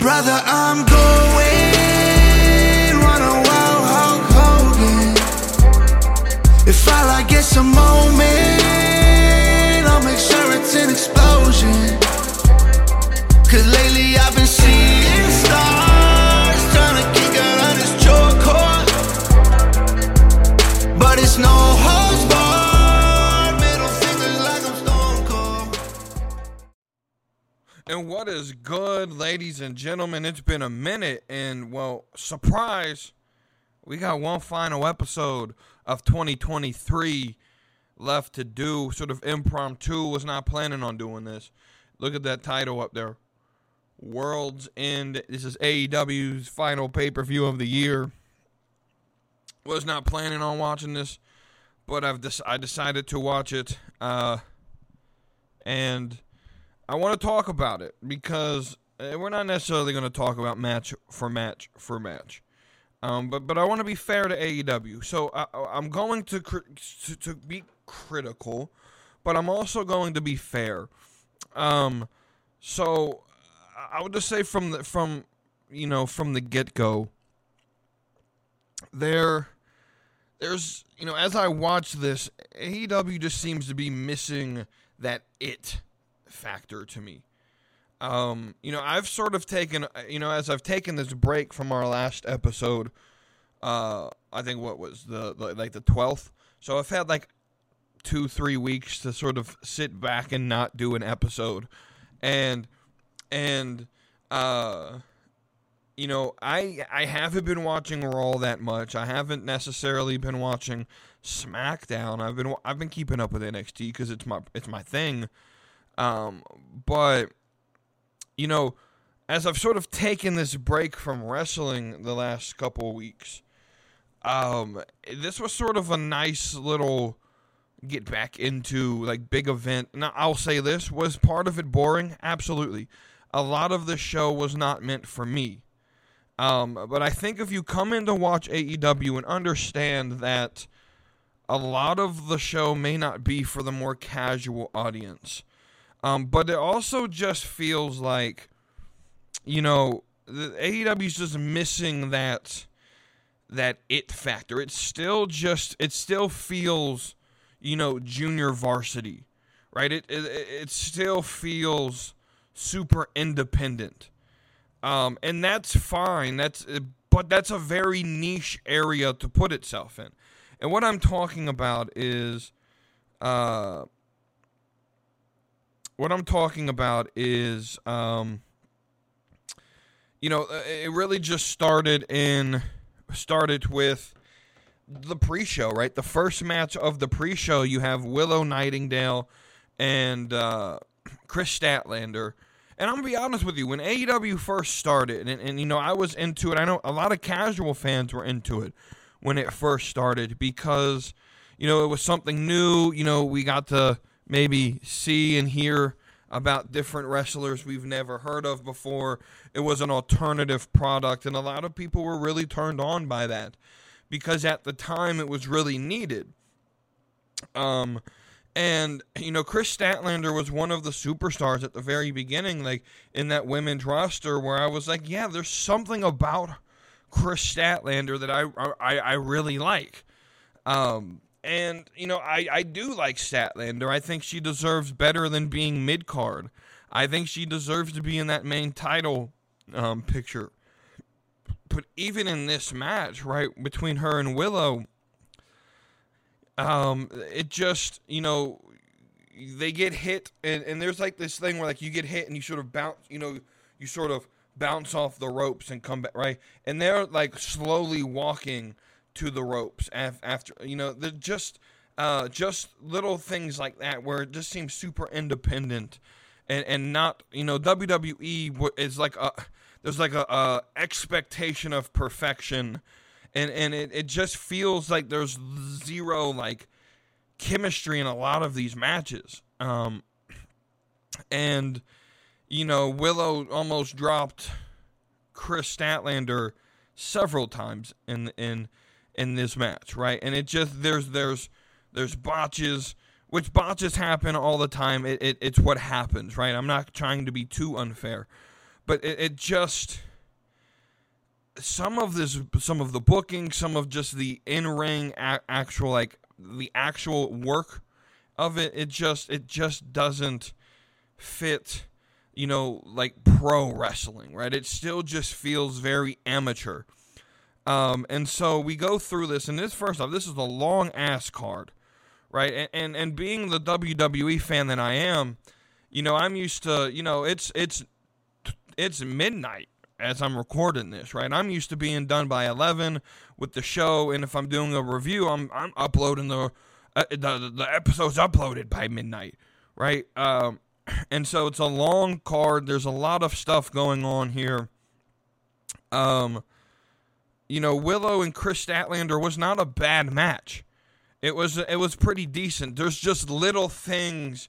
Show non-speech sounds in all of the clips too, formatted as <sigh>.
Brother, I'm going run a wild Hulk Hogan. If I like get some moment, I'll make sure it's an explosion. Cause lately I've been seeing stars trying to kick out on this chokehold. But it's no holds And what is good, ladies and gentlemen? It's been a minute, and well, surprise, we got one final episode of 2023 left to do. Sort of impromptu. Was not planning on doing this. Look at that title up there. World's End. This is AEW's final pay per view of the year. Was not planning on watching this, but I've dec- I decided to watch it. Uh, and I want to talk about it because uh, we're not necessarily going to talk about match for match for match. Um, but but I want to be fair to AEW, so I, I'm going to, to to be critical, but I'm also going to be fair. Um, so I would just say from the from you know from the get go, there there's you know as I watch this, AEW just seems to be missing that it factor to me. Um, you know, I've sort of taken, you know, as I've taken this break from our last episode, uh, I think what was the, the like the twelfth. So I've had like two, three weeks to sort of sit back and not do an episode, and and uh, you know, I I haven't been watching Raw that much. I haven't necessarily been watching SmackDown. I've been I've been keeping up with NXT because it's my it's my thing. Um, but you know, as I've sort of taken this break from wrestling the last couple weeks, um, this was sort of a nice little get back into like big event. Now, I'll say this was part of it boring. Absolutely, a lot of the show was not meant for me. Um, but I think if you come in to watch AEW and understand that a lot of the show may not be for the more casual audience. Um, but it also just feels like, you know, the AEW's just missing that that it factor. It still just it still feels, you know, junior varsity, right? It it, it still feels super independent, um, and that's fine. That's but that's a very niche area to put itself in. And what I'm talking about is, uh, what I'm talking about is, um, you know, uh, it really just started in, started with the pre-show, right? The first match of the pre-show, you have Willow Nightingale and uh, Kris Statlander. And I'm gonna be honest with you, when AEW first started, and, and you know, I was into it. I know a lot of casual fans were into it when it first started because you know it was something new you know we got to maybe see and hear about different wrestlers we've never heard of before it was an alternative product and a lot of people were really turned on by that because at the time it was really needed um and you know Kris Statlander was one of the superstars at the very beginning like in that women's roster where I was like yeah there's something about Kris Statlander that I I, I really like. Um, and you know I, I do like Statlander. I think she deserves better than being mid card. I think she deserves to be in that main title um, picture. But even in this match, right between her and Willow, um, it just you know they get hit, and, and there's like this thing where like you get hit and you sort of bounce, you know, you sort of bounce off the ropes and come back right and they're like slowly walking to the ropes after you know they're just uh just little things like that where it just seems super independent and and not you know WWE is like a there's like a, a expectation of perfection and and it, it just feels like there's zero like chemistry in a lot of these matches um and you know, Willow almost dropped Kris Statlander several times in in in this match, right? And it just there's there's there's botches, which botches happen all the time. It, it it's what happens, right? I'm not trying to be too unfair, but it, it just some of this some of the booking some of just the in-ring a- actual like the actual work of it it just it just doesn't fit you know like pro wrestling right it still just feels very amateur um and so we go through this and this first off this is a long ass card right and and, and being the WWE fan that I am you know I'm used to you know it's it's it's midnight as I'm recording this, right? I'm used to being done by 11 with the show, and if I'm doing a review, I'm I'm uploading the uh, the, the episode's uploaded by midnight, right? Um, <clears throat> and so it's a long card. There's a lot of stuff going on here. Um, you know, Willow and Kris Statlander was not a bad match. It was it was pretty decent. There's just little things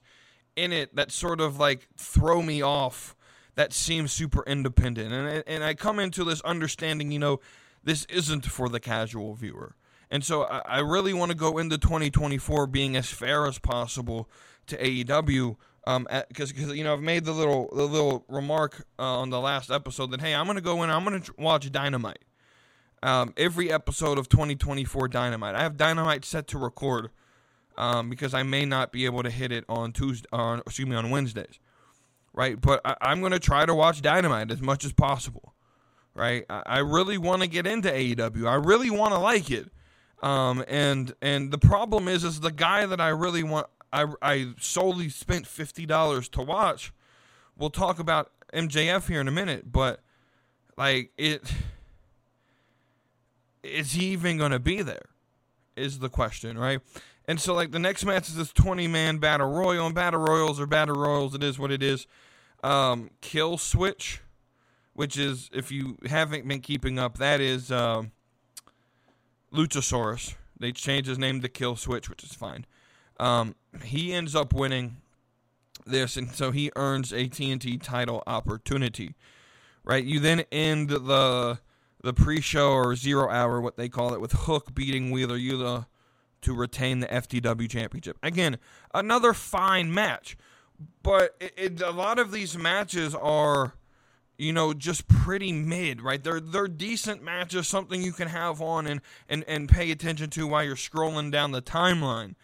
in it that sort of like throw me off that seems super independent. And and I come into this understanding, you know, this isn't for the casual viewer. And so I, I really want to go into 2024 being as fair as possible to AEW. Um, because you know I've made the little the little remark uh, on the last episode that hey I'm gonna go in I'm gonna watch Dynamite, um, every episode of 2024 Dynamite. I have Dynamite set to record, um, because I may not be able to hit it on Tuesday on excuse me on Wednesdays right? But I, am going to try to watch Dynamite as much as possible, right? I, I really want to get into AEW. I really want to like it. Um, and and the problem is, is the guy that I really want, I, I solely spent fifty dollars to watch. We'll talk about MJF here in a minute, but like it, is he even going to be there? Is the question, right? And so, like, the next match is this 20 man battle royal, and battle royals are battle royals, it is what it is. Um, Kill Switch, which is, if you haven't been keeping up, that is uh, Luchasaurus. They changed his name to Kill Switch, which is fine. Um, he ends up winning this, and so he earns a TNT title opportunity. Right? You then end the the pre-show or zero hour, what they call it, with Hook beating Wheeler Yuta to retain the FTW championship. Again, another fine match, but it, it, a lot of these matches are, you know, just pretty mid, right? They're they're decent matches, something you can have on and and and pay attention to while you're scrolling down the timeline.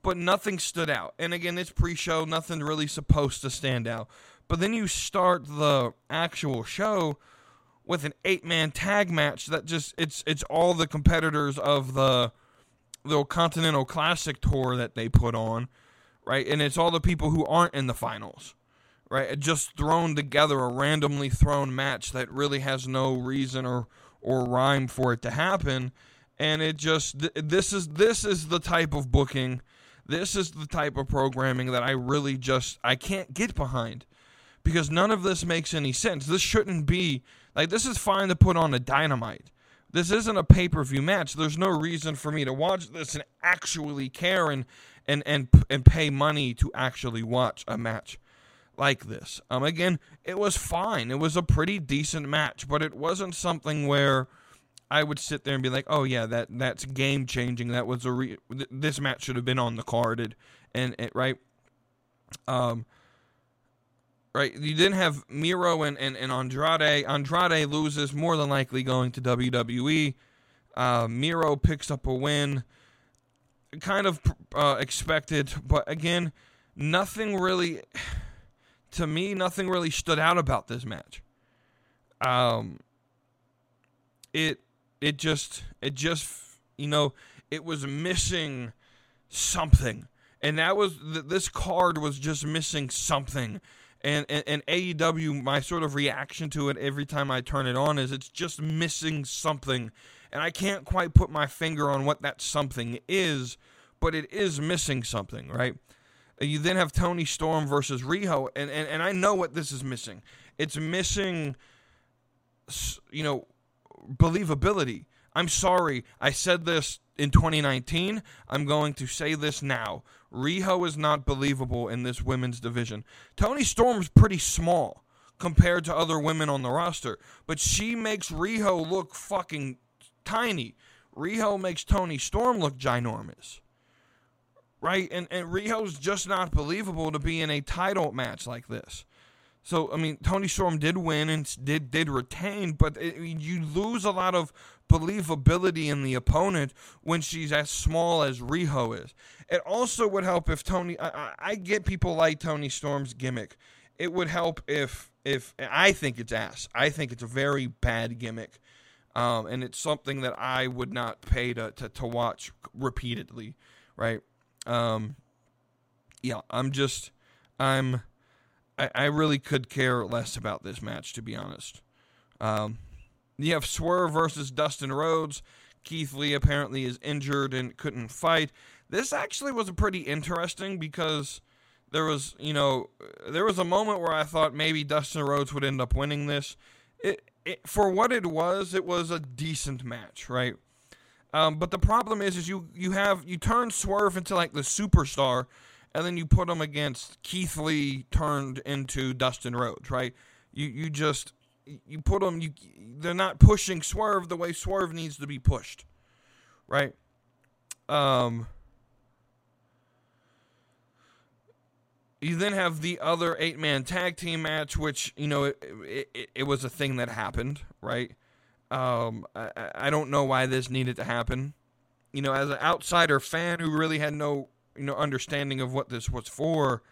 But nothing stood out. And again, it's pre-show, nothing really supposed to stand out. But then you start the actual show with an eight-man tag match that just it's it's all the competitors of the little Continental Classic tour that they put on, right? And it's all the people who aren't in the finals, right? Just thrown together a randomly thrown match that really has no reason or or rhyme for it to happen, and it just th- this is this is the type of booking, this is the type of programming that I really just I can't get behind because none of this makes any sense. This shouldn't be like this is fine to put on a dynamite this isn't a pay per view match. There's no reason for me to watch this and actually care and, and, and, and pay money to actually watch a match like this. Um, again, it was fine. It was a pretty decent match, but it wasn't something where I would sit there and be like, "Oh yeah, that that's game changing. That was a re- this match should have been on the card." And, and, and right, um, right? You didn't have Miro and, and, and Andrade. Andrade loses, more than likely going to WWE. Uh, Miro picks up a win. Kind of uh, expected, but again, nothing really, <sighs> to me, nothing really stood out about this match. Um, it it just it just you know it was missing something, and that was this card was just missing something and, and, and AEW, my sort of reaction to it every time I turn it on is it's just missing something. And I can't quite put my finger on what that something is, but it is missing something, right? Uh, you then have Toni Storm versus Riho, and, and, and I know what this is missing. It's missing, you know, believability. I'm sorry, I said this in 2019. I'm going to say this now. Riho is not believable in this women's division. Toni Storm's pretty small compared to other women on the roster, but she makes Riho look fucking tiny. Riho makes Toni Storm look ginormous. Right? And and Riho's just not believable to be in a title match like this. So I mean, Toni Storm did win and did did retain, but it, you lose a lot of believability in the opponent when she's as small as Riho is. It also would help if Toni. I, I get people like Toni Storm's gimmick. It would help if if I think it's ass. I think it's a very bad gimmick, um, and it's something that I would not pay to to, to watch repeatedly. Right? Um, yeah, I'm just I'm I, I really could care less about this match to be honest. Um, you have Swerve versus Dustin Rhodes. Keith Lee apparently is injured and couldn't fight. This actually was a pretty interesting because there was, you know, there was a moment where I thought maybe Dustin Rhodes would end up winning this. It, it for what it was, it was a decent match, right? Um, but the problem is, is you you have you turn Swerve into like the superstar, and then you put him against Keith Lee turned into Dustin Rhodes, right? You you just you put them you they're not pushing Swerve the way Swerve needs to be pushed. Right? Um You then have the other eight man tag team match, which, you know, it, it, it was a thing that happened, right? Um, I, I don't know why this needed to happen. You know, as an outsider fan who really had no, you know, understanding of what this was for,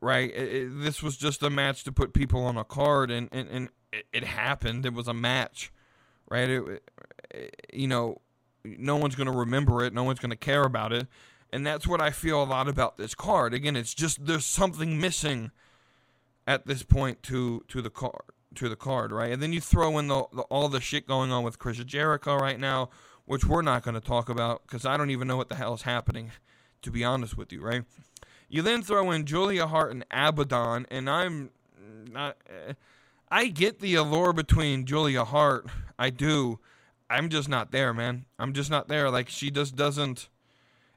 right? It, it, this was just a match to put people on a card, and and, and it, it happened. It was a match, right? you know, no one's going to remember it. No one's going to care about it, and that's what I feel a lot about this card. Again, it's just there's something missing at this point to to the card to the card, right? And then you throw in the, the all the shit going on with Chris Jericho right now, which we're not going to talk about because I don't even know what the hell is happening, to be honest with you, right? You then throw in Julia Hart and Abaddon, and I'm not. Uh, I get the allure between Julia Hart. I do. I'm just not there, man. I'm just not there. Like she just doesn't.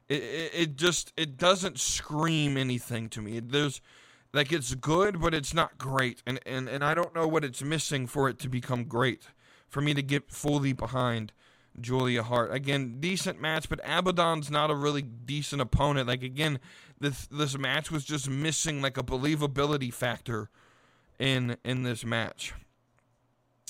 It, it, it just it doesn't scream anything to me. There's like it's good, but it's not great, and and and I don't know what it's missing for it to become great. For me to get fully behind Julia Hart. Again, decent match, but Abaddon's not a really decent opponent. Like again, this this match was just missing like a believability factor in in this match.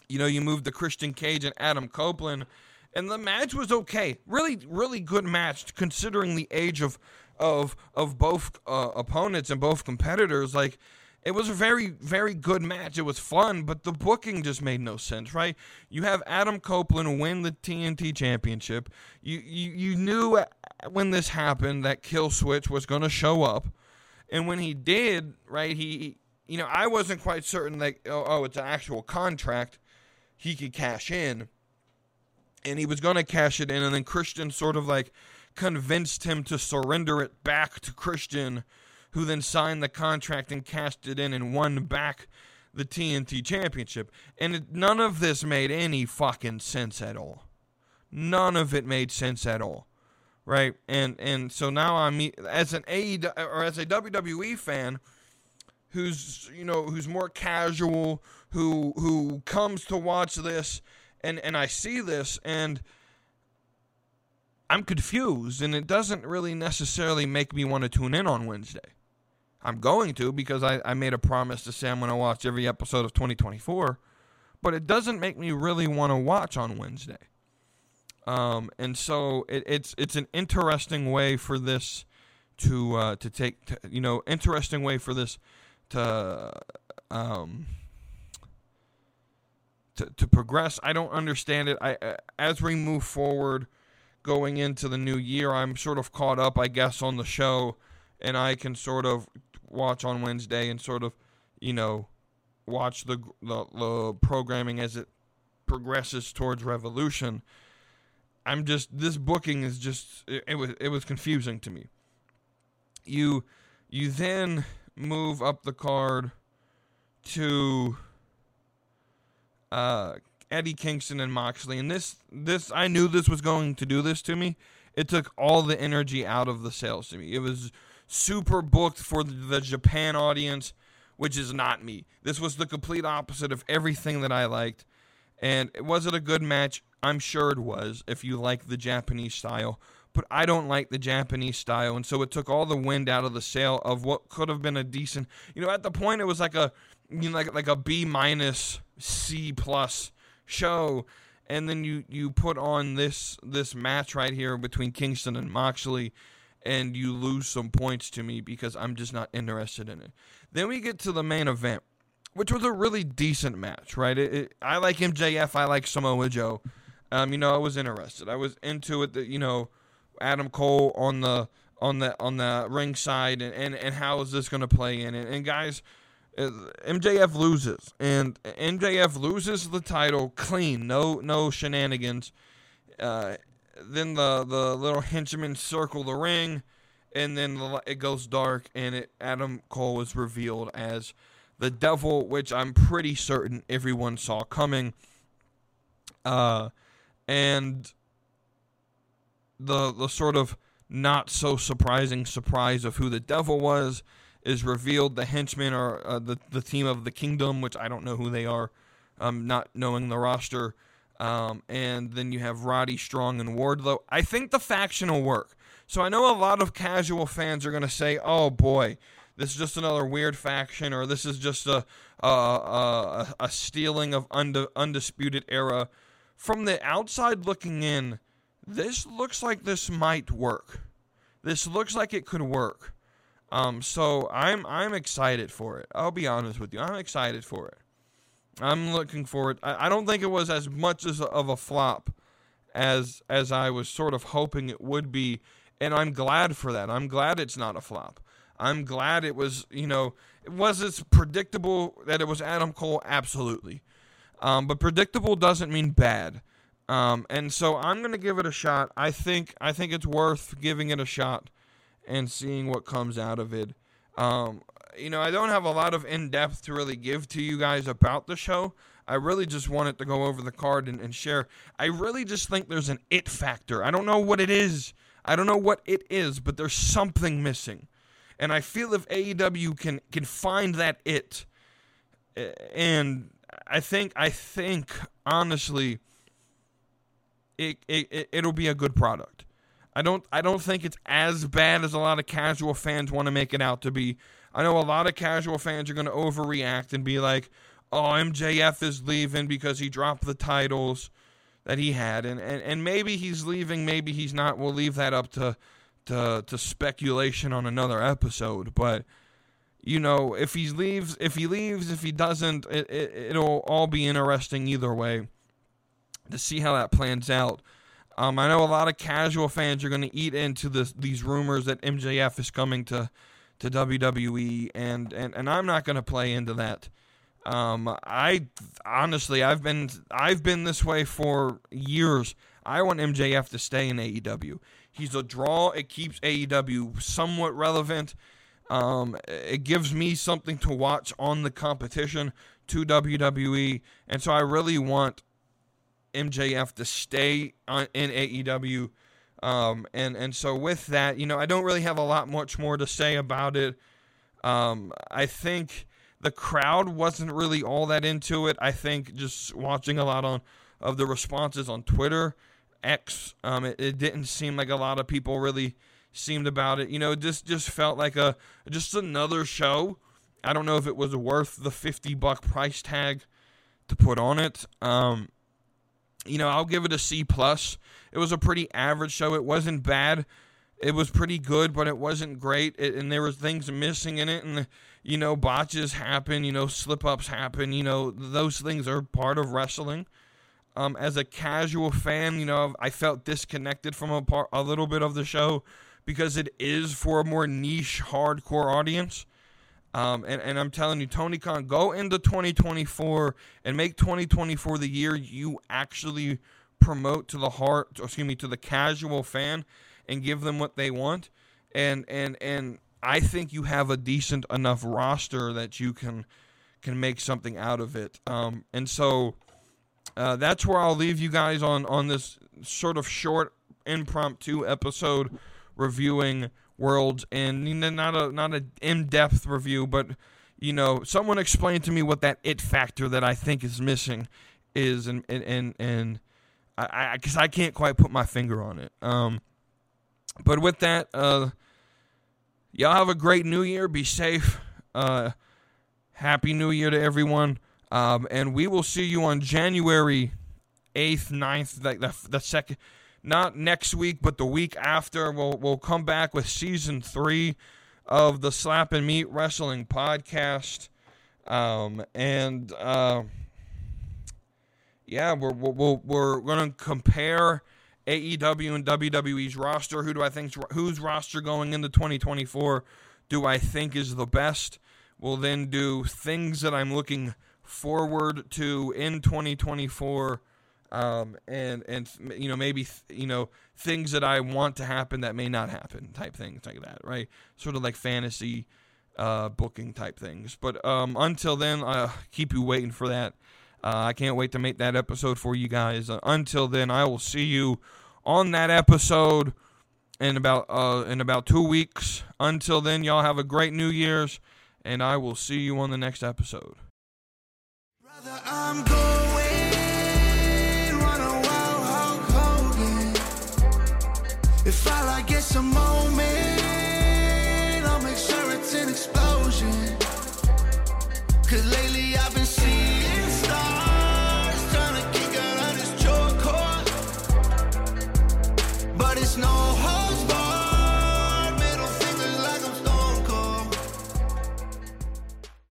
You know, you moved the Christian Cage and Adam Copeland, and the match was okay. Really, really good match considering the age of of of both uh, opponents and both competitors. Like it was a very, very good match. It was fun, but the booking just made no sense, right? You have Adam Copeland win the TNT Championship. You you, you knew when this happened that Kill Switch was going to show up, and when he did, right? He, you know, I wasn't quite certain that oh, oh it's an actual contract he could cash in, and he was going to cash it in, and then Christian sort of like convinced him to surrender it back to Christian who then signed the contract and cashed it in and won back the TNT Championship. And it, none of this made any fucking sense at all. None of it made sense at all. Right? And and so now I'm as an A or as a WWE fan who's you know who's more casual, who who comes to watch this and and I see this and I'm confused and it doesn't really necessarily make me want to tune in on Wednesday. I'm going to because I, I made a promise to say I'm going to watch every episode of 2024, but it doesn't make me really want to watch on Wednesday. Um, and so it, it's it's an interesting way for this to uh, to take to, you know interesting way for this to um, to to progress. I don't understand it. I as we move forward, going into the new year, I'm sort of caught up, I guess, on the show, and I can sort of watch on Wednesday and sort of, you know, watch the the, the programming as it progresses towards Revolution. I'm just this booking is just it, it, was it was confusing to me. You you then move up the card to uh, Eddie Kingston and Moxley, and this this I knew this was going to do this to me. It took all the energy out of the sales to me. It was super booked for the Japan audience, which is not me. This was the complete opposite of everything that I liked. And was it a good match? I'm sure it was, if you like the Japanese style. But I don't like the Japanese style. And so it took all the wind out of the sail of what could have been a decent. You know, at the point, it was like a. you know, like like a B minus C plus show, and then you you put on this this match right here between Kingston and Moxley, and you lose some points to me because I'm just not interested in it. Then we get to the main event, which was a really decent match, right? It, it, I like MJF, I like Samoa Joe. Um, you know, I was interested. I was into it. That you know, Adam Cole on the on the on the ring side, and and, and how is this going to play in? And, and guys, uh, MJF loses, and MJF loses the title clean, no no shenanigans. Uh, then the the little henchmen circle the ring, and then the, it goes dark, and it Adam Cole is revealed as the devil, which I'm pretty certain everyone saw coming. Uh, and the the sort of not so surprising surprise of who the devil was is revealed. The henchmen are uh, the the team of the kingdom, which I don't know who they are, um, not knowing the roster. Um, and then you have Roddy Strong and Wardlow. I think the faction will work. So I know a lot of casual fans are going to say, "Oh boy, this is just another weird faction," or "This is just a a, a, a stealing of undisputed era." from the outside looking in, this looks like this might work. This looks like it could work. Um, so I'm I'm excited for it. I'll be honest with you. I'm excited for it. I'm looking forward. I, I don't think it was as much as of a flop as as I was sort of hoping it would be, and I'm glad for that. I'm glad it's not a flop. I'm glad it was. You know, it was it predictable that it was Adam Cole? Absolutely. Um, but predictable doesn't mean bad. Um, and so I'm to give it a shot. I think I think it's worth giving it a shot and seeing what comes out of it. Um, you know, I don't have a lot of in depth to really give to you guys about the show. I really just wanted to go over the card and, and share. I really just think there's an it factor. I don't know what it is. I don't know what it is, but there's something missing. And I feel if AEW can can find that it and I think I think honestly, it, it it'll be a good product. I don't I don't think it's as bad as a lot of casual fans want to make it out to be. I know a lot of casual fans are going to overreact and be like, "Oh, MJF is leaving because he dropped the titles that he had," and and, and maybe he's leaving, maybe he's not. We'll leave that up to to to speculation on another episode, but you know, if he leaves, if he leaves, if he doesn't, it, it, it'll all be interesting either way to see how that plans out. Um, I know a lot of casual fans are going to eat into this, these rumors that MJF is coming to to WWE, and and, and I'm not going to play into that. Um, I honestly, I've been I've been this way for years. I want MJF to stay in AEW. He's a draw. It keeps AEW somewhat relevant. Um, it gives me something to watch on the competition to WWE, and so I really want MJF to stay on, in AEW. Um, and and so with that, you know, I don't really have a lot much more to say about it. Um, I think the crowd wasn't really all that into it. I think just watching a lot on of the responses on Twitter, X, um, it, it didn't seem like a lot of people really seemed about it. You know, just just felt like a just another show. I don't know if it was worth the 50 buck price tag to put on it. Um, you know, I'll give it a C plus. It was a pretty average show. It wasn't bad. It was pretty good, but it wasn't great. It, and there were things missing in it, and you know, botches happen. You know, slip ups happen. You know, those things are part of wrestling. Um, as a casual fan, you know, I felt disconnected from a part, a little bit of the show because it is for a more niche, hardcore audience. Um, and, and I'm telling you, Tony Khan, go into 2024 and make 2024 the year you actually promote to the heart, excuse me, to the casual fan and give them what they want. And and and I think you have a decent enough roster that you can can make something out of it. Um, and so uh, that's where I'll leave you guys on on this sort of short impromptu episode reviewing Worlds End not a not an in-depth review but you know someone explain to me what that it factor that I think is missing is and and and, and I because I, I, can't quite put my finger on it. Um but with that uh y'all have a great new year. Be safe. Uh Happy New Year to everyone. Um, and we will see you on January 8th, 9th, like the, the second, not next week, but the week after. We'll, we'll come back with season three of the Slapping Meat Wrestling podcast. Um, and uh, yeah, we're, we're, we're going to compare AEW and WWE's roster. Who do I think, whose roster going into 2024 do I think is the best? We'll then do things that I'm looking forward to in 2024 um, and and you know maybe you know things that I want to happen that may not happen type things like that right? Sort of like fantasy uh, booking type things. But um, until then I keep you waiting for that. Uh, I can't wait to make that episode for you guys. Uh, until then I will see you on that episode in about uh, in about two weeks. Until then y'all have a great New Year's and I will see you on the next episode. Brother, If I like get some moment, I'll make sure it's an explosion. Cause lately